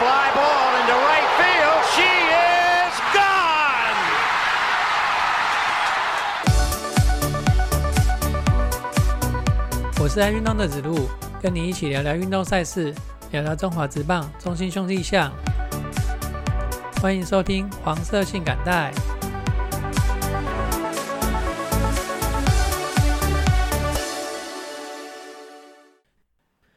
fly ball into right field. She is gone. 我是爱运动的子路，跟你一起聊聊运动赛事，聊聊中华职棒、中心兄弟象。欢迎收听黄色性感带。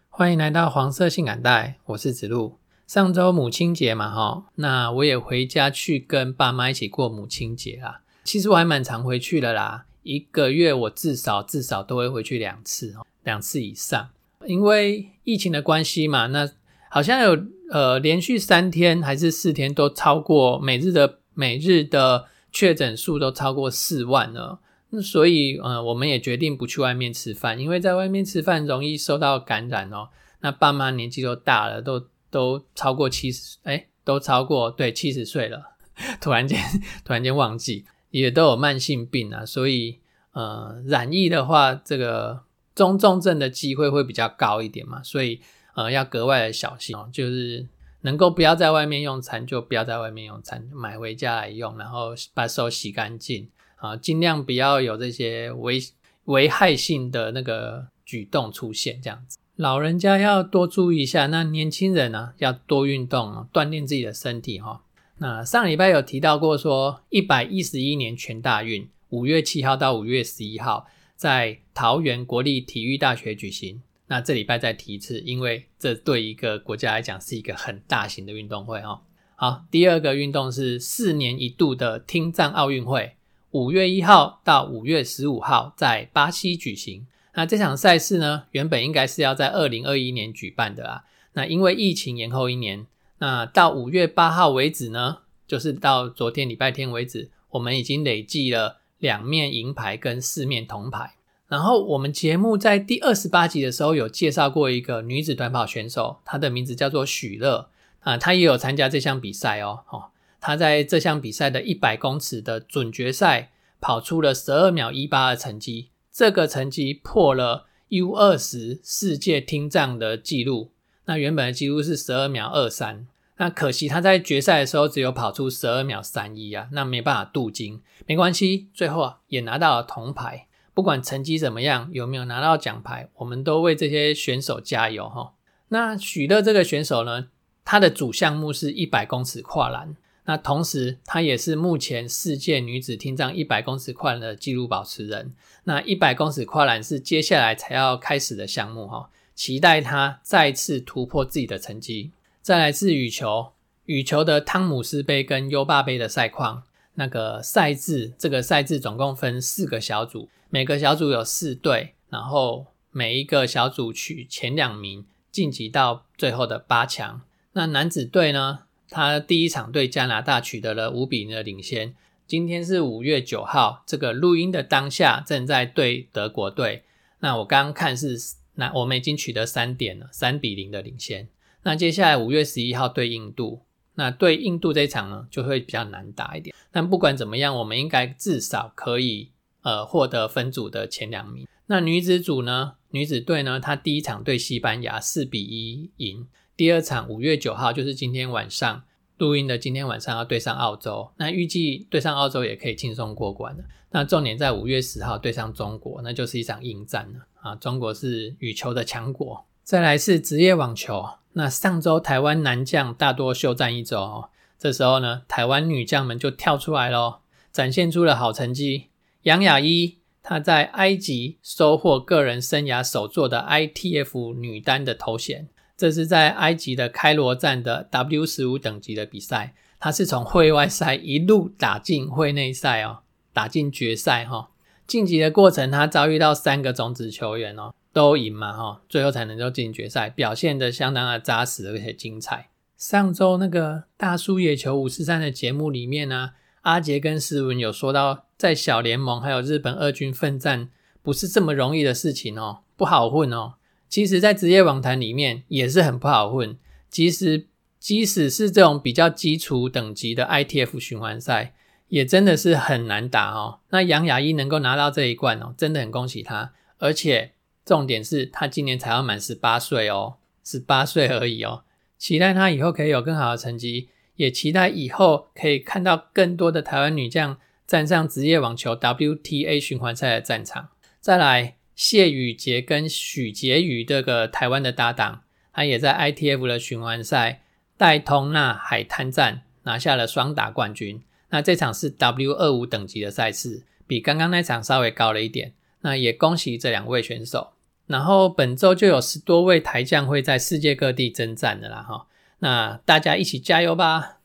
欢迎来到黄色性感带，我是子路。上周母亲节嘛，哈，那我也回家去跟爸妈一起过母亲节啦。其实我还蛮常回去的啦，一个月我至少至少都会回去两次哦，两次以上。因为疫情的关系嘛，那好像有呃连续三天还是四天都超过每日的每日的确诊数都超过四万了。那所以，呃，我们也决定不去外面吃饭，因为在外面吃饭容易受到感染哦。那爸妈年纪都大了，都都超过七十，哎，都超过对七十岁了。突然间，突然间忘记，也都有慢性病啊，所以，呃，染疫的话，这个中重症的机会会比较高一点嘛，所以，呃，要格外的小心哦。就是能够不要在外面用餐，就不要在外面用餐，买回家来用，然后把手洗干净。啊，尽量不要有这些危危害性的那个举动出现，这样子。老人家要多注意一下，那年轻人呢要多运动，锻炼自己的身体哈。那上礼拜有提到过，说一百一十一年全大运，五月七号到五月十一号在桃园国立体育大学举行。那这礼拜再提一次，因为这对一个国家来讲是一个很大型的运动会哈。好，第二个运动是四年一度的听障奥运会。五月一号到五月十五号在巴西举行。那这场赛事呢，原本应该是要在二零二一年举办的啦。那因为疫情延后一年，那到五月八号为止呢，就是到昨天礼拜天为止，我们已经累计了两面银牌跟四面铜牌。然后我们节目在第二十八集的时候有介绍过一个女子短跑选手，她的名字叫做许乐啊，她也有参加这项比赛哦，哦。她在这项比赛的一百公尺的准决赛跑出了十二秒一八的成绩，这个成绩破了 U 二十世界听障的记录。那原本的记录是十二秒二三，那可惜他在决赛的时候只有跑出十二秒三一啊，那没办法镀金。没关系，最后啊也拿到了铜牌。不管成绩怎么样，有没有拿到奖牌，我们都为这些选手加油哈。那许乐这个选手呢，他的主项目是一百公尺跨栏。那同时，她也是目前世界女子听障一百公尺跨栏的纪录保持人。那一百公尺跨栏是接下来才要开始的项目哈，期待她再次突破自己的成绩。再来是羽球，羽球的汤姆斯杯跟优霸杯的赛况，那个赛制，这个赛制总共分四个小组，每个小组有四队，然后每一个小组取前两名晋级到最后的八强。那男子队呢？他第一场对加拿大取得了五比零的领先。今天是五月九号，这个录音的当下正在对德国队。那我刚刚看是，那我们已经取得三点了，三比零的领先。那接下来五月十一号对印度，那对印度这一场呢就会比较难打一点。但不管怎么样，我们应该至少可以呃获得分组的前两名。那女子组呢，女子队呢，她第一场对西班牙四比一赢。第二场五月九号就是今天晚上录音的，今天晚上要对上澳洲，那预计对上澳洲也可以轻松过关的。那重点在五月十号对上中国，那就是一场硬战了啊！中国是羽球的强国。再来是职业网球，那上周台湾男将大多休战一周哦，这时候呢，台湾女将们就跳出来咯，展现出了好成绩。杨雅一她在埃及收获个人生涯首座的 ITF 女单的头衔。这是在埃及的开罗站的 W 十五等级的比赛，他是从会外赛一路打进会内赛哦，打进决赛哈。晋级的过程，他遭遇到三个种子球员哦，都赢嘛哈，最后才能够进决赛，表现的相当的扎实而且精彩。上周那个大叔野球五十三的节目里面呢，阿杰跟斯文有说到，在小联盟还有日本二军奋战，不是这么容易的事情哦，不好混哦。其实，在职业网坛里面也是很不好混。其实，即使是这种比较基础等级的 ITF 循环赛，也真的是很难打哦。那杨雅一能够拿到这一冠哦，真的很恭喜他。而且，重点是他今年才要满十八岁哦，十八岁而已哦。期待她以后可以有更好的成绩，也期待以后可以看到更多的台湾女将站上职业网球 WTA 循环赛的战场。再来，谢宇杰跟许婕妤这个台湾的搭档，他也在 ITF 的循环赛戴通纳海滩站拿下了双打冠军。那这场是 W 二五等级的赛事，比刚刚那场稍微高了一点。那也恭喜这两位选手。然后本周就有十多位台将会在世界各地征战的啦，哈。那大家一起加油吧！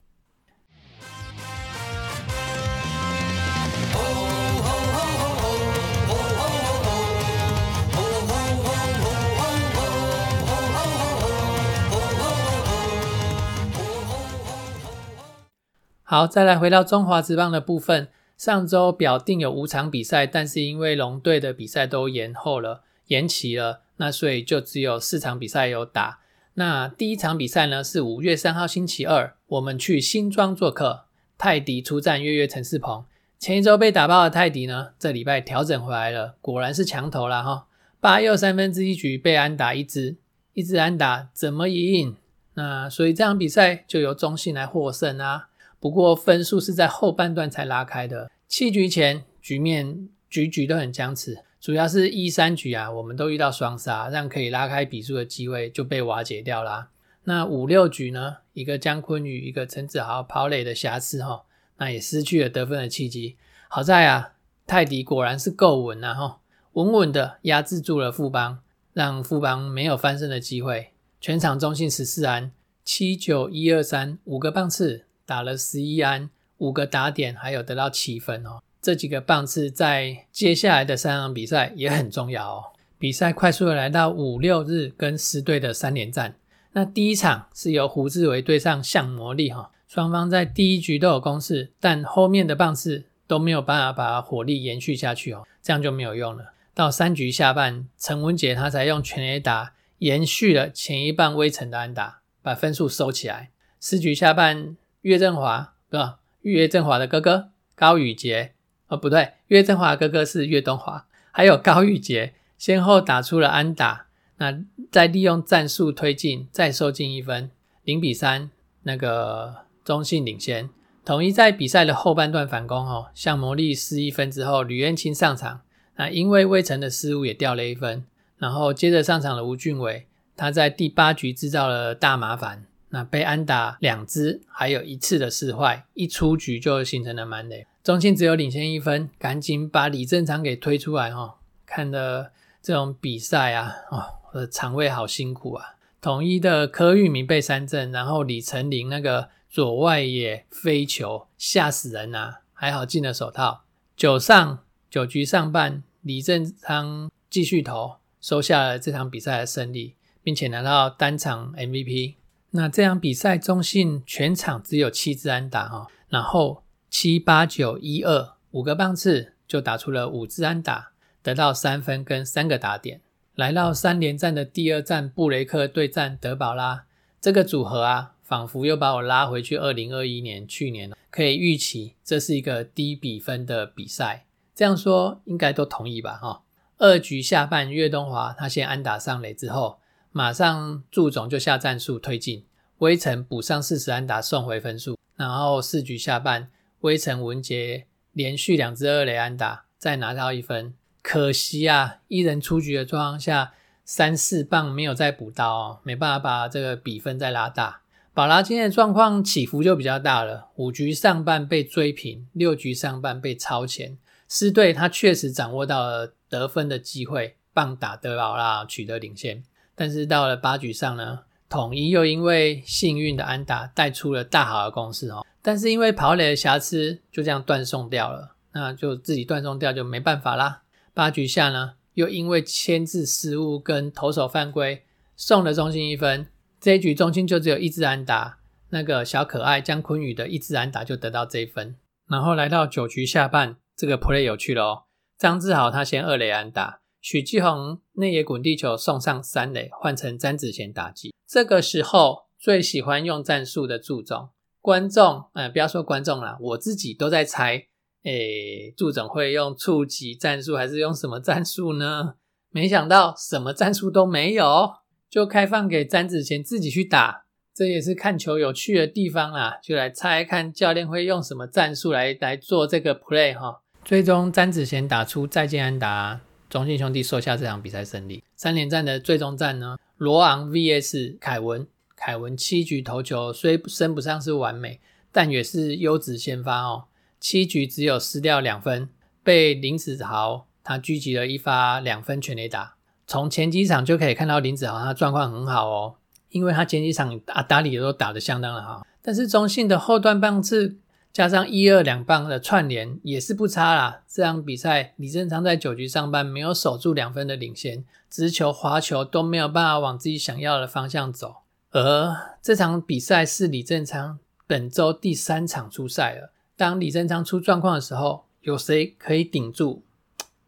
好，再来回到中华职棒的部分。上周表定有五场比赛，但是因为龙队的比赛都延后了、延期了，那所以就只有四场比赛有打。那第一场比赛呢是五月三号星期二，我们去新庄做客，泰迪出战月月陈世鹏。前一周被打爆的泰迪呢，这礼拜调整回来了，果然是强头了哈。八又三分之一局被安打一支，一支安打怎么赢？那所以这场比赛就由中信来获胜啊。不过分数是在后半段才拉开的，七局前局面局局都很僵持，主要是一三局啊，我们都遇到双杀，让可以拉开比数的机会就被瓦解掉啦。那五六局呢，一个姜昆宇，一个陈子豪跑垒的瑕疵哈，那也失去了得分的契机。好在啊，泰迪果然是够稳啊哈，稳稳的压制住了富邦，让富邦没有翻身的机会。全场中信十四安，七九一二三五个棒次。打了十一安，五个打点，还有得到七分哦。这几个棒次在接下来的三场比赛也很重要哦。比赛快速的来到五六日跟十队的三连战。那第一场是由胡志伟对上向魔力哈，双方在第一局都有攻势，但后面的棒次都没有办法把火力延续下去哦，这样就没有用了。到三局下半，陈文杰他才用全垒打延续了前一棒微城的安打，把分数收起来。四局下半。岳振华不，岳振华的哥哥高宇杰，哦不对，岳振华哥哥是岳东华，还有高宇杰先后打出了安打，那再利用战术推进，再收进一分，零比三，那个中信领先，统一在比赛的后半段反攻哦，向魔力失一分之后，吕彦青上场，那因为魏晨的失误也掉了一分，然后接着上场的吴俊伟，他在第八局制造了大麻烦。那被安打两支，还有一次的失坏，一出局就形成了满垒。中信只有领先一分，赶紧把李正昌给推出来哦。看的这种比赛啊，哦，我的肠胃好辛苦啊。统一的柯玉明被三振，然后李成林那个左外野飞球吓死人呐，还好进了手套。九上九局上半，李正昌继续投，收下了这场比赛的胜利，并且拿到单场 MVP。那这场比赛，中信全场只有七支安打哈，然后七八九一二五个棒次就打出了五支安打，得到三分跟三个打点。来到三连战的第二战，布雷克对战德保拉，这个组合啊，仿佛又把我拉回去二零二一年去年了。可以预期这是一个低比分的比赛，这样说应该都同意吧哈。二局下半，岳东华他先安打上垒之后。马上祝总就下战术推进，微城补上四十安打送回分数，然后四局下半，微城文杰连续两支二垒安打，再拿到一分。可惜啊，一人出局的状况下，三四棒没有再补刀哦，没办法把这个比分再拉大。宝拉今天的状况起伏就比较大了，五局上半被追平，六局上半被超前。狮队他确实掌握到了得分的机会，棒打德保拉取得领先。但是到了八局上呢，统一又因为幸运的安打带出了大好的攻势哦，但是因为跑垒的瑕疵，就这样断送掉了，那就自己断送掉就没办法啦。八局下呢，又因为牵制失误跟投手犯规，送了中心一分。这一局中心就只有一支安打，那个小可爱江坤宇的一支安打就得到这一分。然后来到九局下半，这个 play 有趣了哦，张志豪他先二垒安打。许继宏内野滚地球送上三垒，换成詹子贤打击。这个时候最喜欢用战术的祝总观众，呃，不要说观众了，我自己都在猜，诶，祝总会用触及战术还是用什么战术呢？没想到什么战术都没有，就开放给詹子贤自己去打。这也是看球有趣的地方啦，就来猜看教练会用什么战术来来做这个 play 哈。最终詹子贤打出再见安达，中信兄弟收下这场比赛胜利。三连战的最终战呢，罗昂 vs 凯文，凯文七局投球虽升不上是完美，但也是优质先发哦。七局只有失掉两分，被林子豪他狙击了一发两分全垒打。从前几场就可以看到林子豪他状况很好哦。因为他前几场打打理都打得相当的好，但是中信的后段棒次加上一二两棒的串联也是不差啦。这场比赛李正昌在九局上半没有守住两分的领先，直球、滑球都没有办法往自己想要的方向走。而这场比赛是李正昌本周第三场出赛了。当李正昌出状况的时候，有谁可以顶住？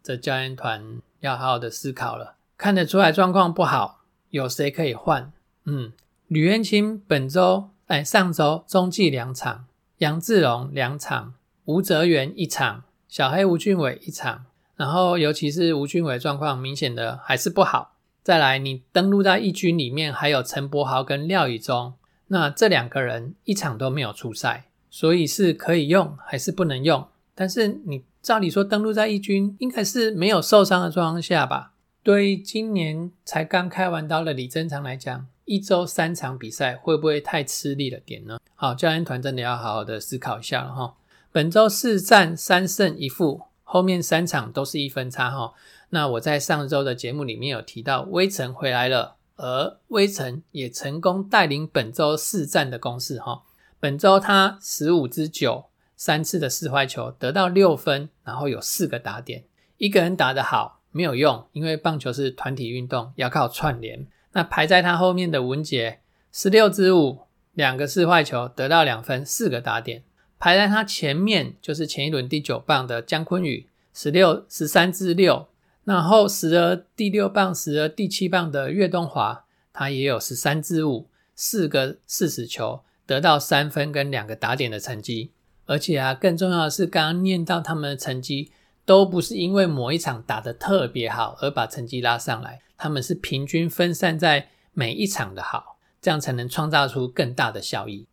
这教练团要好好的思考了。看得出来状况不好，有谁可以换？嗯，吕彦清本周哎上周中继两场，杨志龙两场，吴泽源一场，小黑吴俊伟一场，然后尤其是吴俊伟状况明显的还是不好。再来，你登录在一军里面还有陈柏豪跟廖宇中，那这两个人一场都没有出赛，所以是可以用还是不能用？但是你照理说登录在一军应该是没有受伤的状况下吧？对今年才刚开完刀的李珍常来讲。一周三场比赛会不会太吃力了点呢？好，教练团真的要好好的思考一下了哈。本周四战三胜一负，后面三场都是一分差哈。那我在上周的节目里面有提到，微臣回来了，而微臣也成功带领本周四战的攻势哈。本周他十五支九，三次的四坏球得到六分，然后有四个打点。一个人打得好没有用，因为棒球是团体运动，要靠串联。那排在他后面的文杰十六支五，两个四坏球得到两分，四个打点。排在他前面就是前一轮第九棒的姜坤宇十六十三支六，然后时而第六棒时而第七棒的岳东华，他也有十三支五，四个四十球得到三分跟两个打点的成绩。而且啊，更重要的是，刚刚念到他们的成绩都不是因为某一场打得特别好而把成绩拉上来。他们是平均分散在每一场的好，这样才能创造出更大的效益。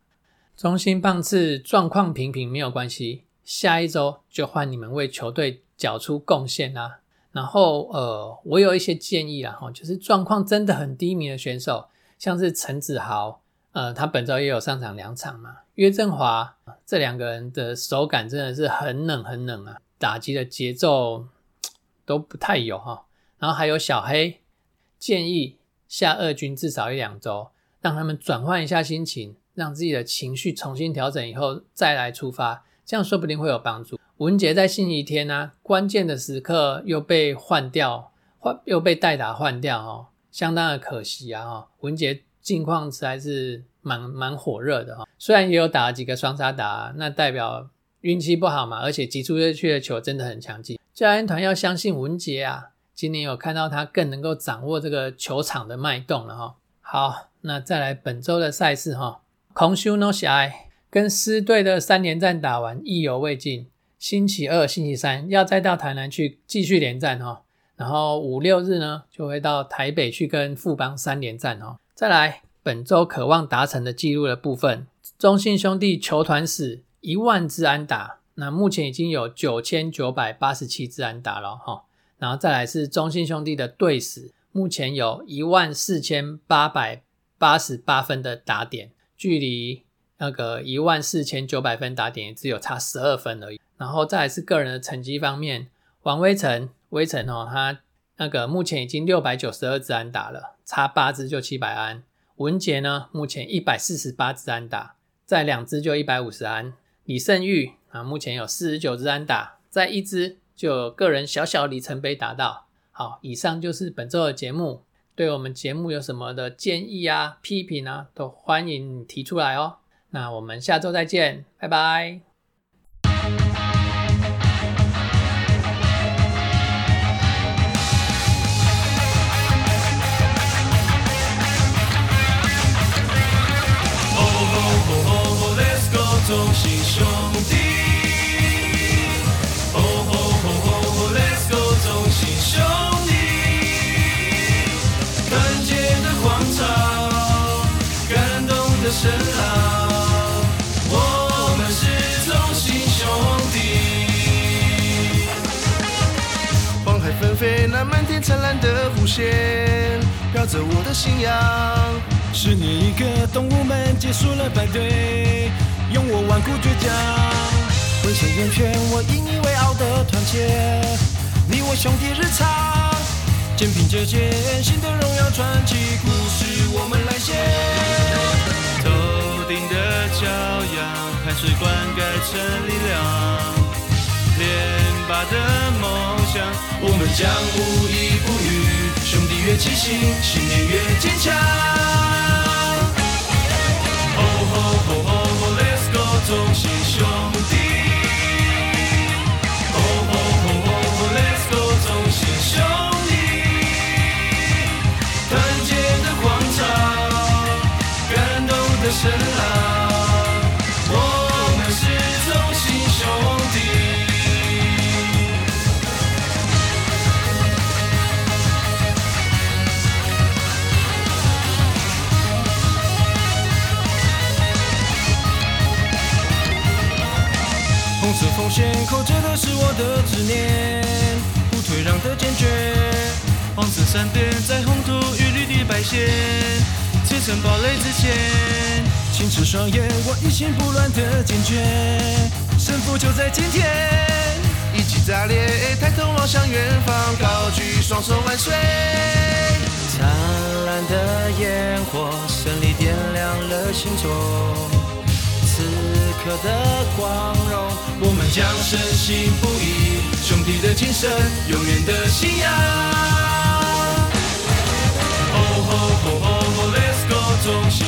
中心棒次状况平平没有关系，下一周就换你们为球队缴出贡献啦。然后呃，我有一些建议啦，哈，就是状况真的很低迷的选手，像是陈子豪，呃，他本周也有上场两场嘛。岳振华这两个人的手感真的是很冷很冷啊，打击的节奏都不太有哈。然后还有小黑。建议下二军至少一两周，让他们转换一下心情，让自己的情绪重新调整以后再来出发，这样说不定会有帮助。文杰在星期天呢，关键的时刻又被换掉，换又被代打换掉哦，相当的可惜啊！哈，文杰近况实在是蛮蛮火热的哈，虽然也有打了几个双杀打，那代表运气不好嘛，而且击出去的球真的很强劲。教练团要相信文杰啊！今年有看到他更能够掌握这个球场的脉动了哈。好，那再来本周的赛事哈。空修诺喜爱跟狮队的三连战打完，意犹未尽。星期二、星期三要再到台南去继续连战哈。然后五六日呢，就会到台北去跟富邦三连战哈。再来本周渴望达成的记录的部分，中信兄弟球团史一万支安打，那目前已经有九千九百八十七支安打了哈。然后再来是中信兄弟的队史，目前有一万四千八百八十八分的打点，距离那个一万四千九百分打点也只有差十二分而已。然后再来是个人的成绩方面，王威成，威成哦，他那个目前已经六百九十二支安打了，差八支就七百安。文杰呢，目前一百四十八支安打，在两支就一百五十安。李胜玉啊，目前有四十九支安打，在一支。就个人小小里程碑达到。好，以上就是本周的节目。对我们节目有什么的建议啊、批评啊，都欢迎提出来哦。那我们下周再见，拜拜。众心兄弟，哦哦哦哦哦，Let's go！众心兄弟，看见的狂潮，感动的声浪，我们是众心兄弟。黄海纷飞，那漫天灿烂的弧线，飘着我的信仰。是你一个动物们结束了排对。圆圈，我引以为傲的团结，你我兄弟日常，肩并着肩，新的荣耀传奇故事我们来写。头顶的骄阳，汗水灌溉成力量。连拔的梦想，我们将无依不语，兄弟越齐心，信念越坚强。哦吼吼吼吼，Let's go，同心我的执念，不退让的坚决。黄色闪电在红土与绿地摆线，砌成堡垒之前。清澈双眼，我一心不乱的坚决，胜负就在今天。一起炸裂，抬头望向远方，高举双手万岁。灿烂的烟火，胜利点亮了心中。此刻的光荣，我们将深信不疑，兄弟的精神，永远的信仰。哦吼吼吼吼，Let's go，同心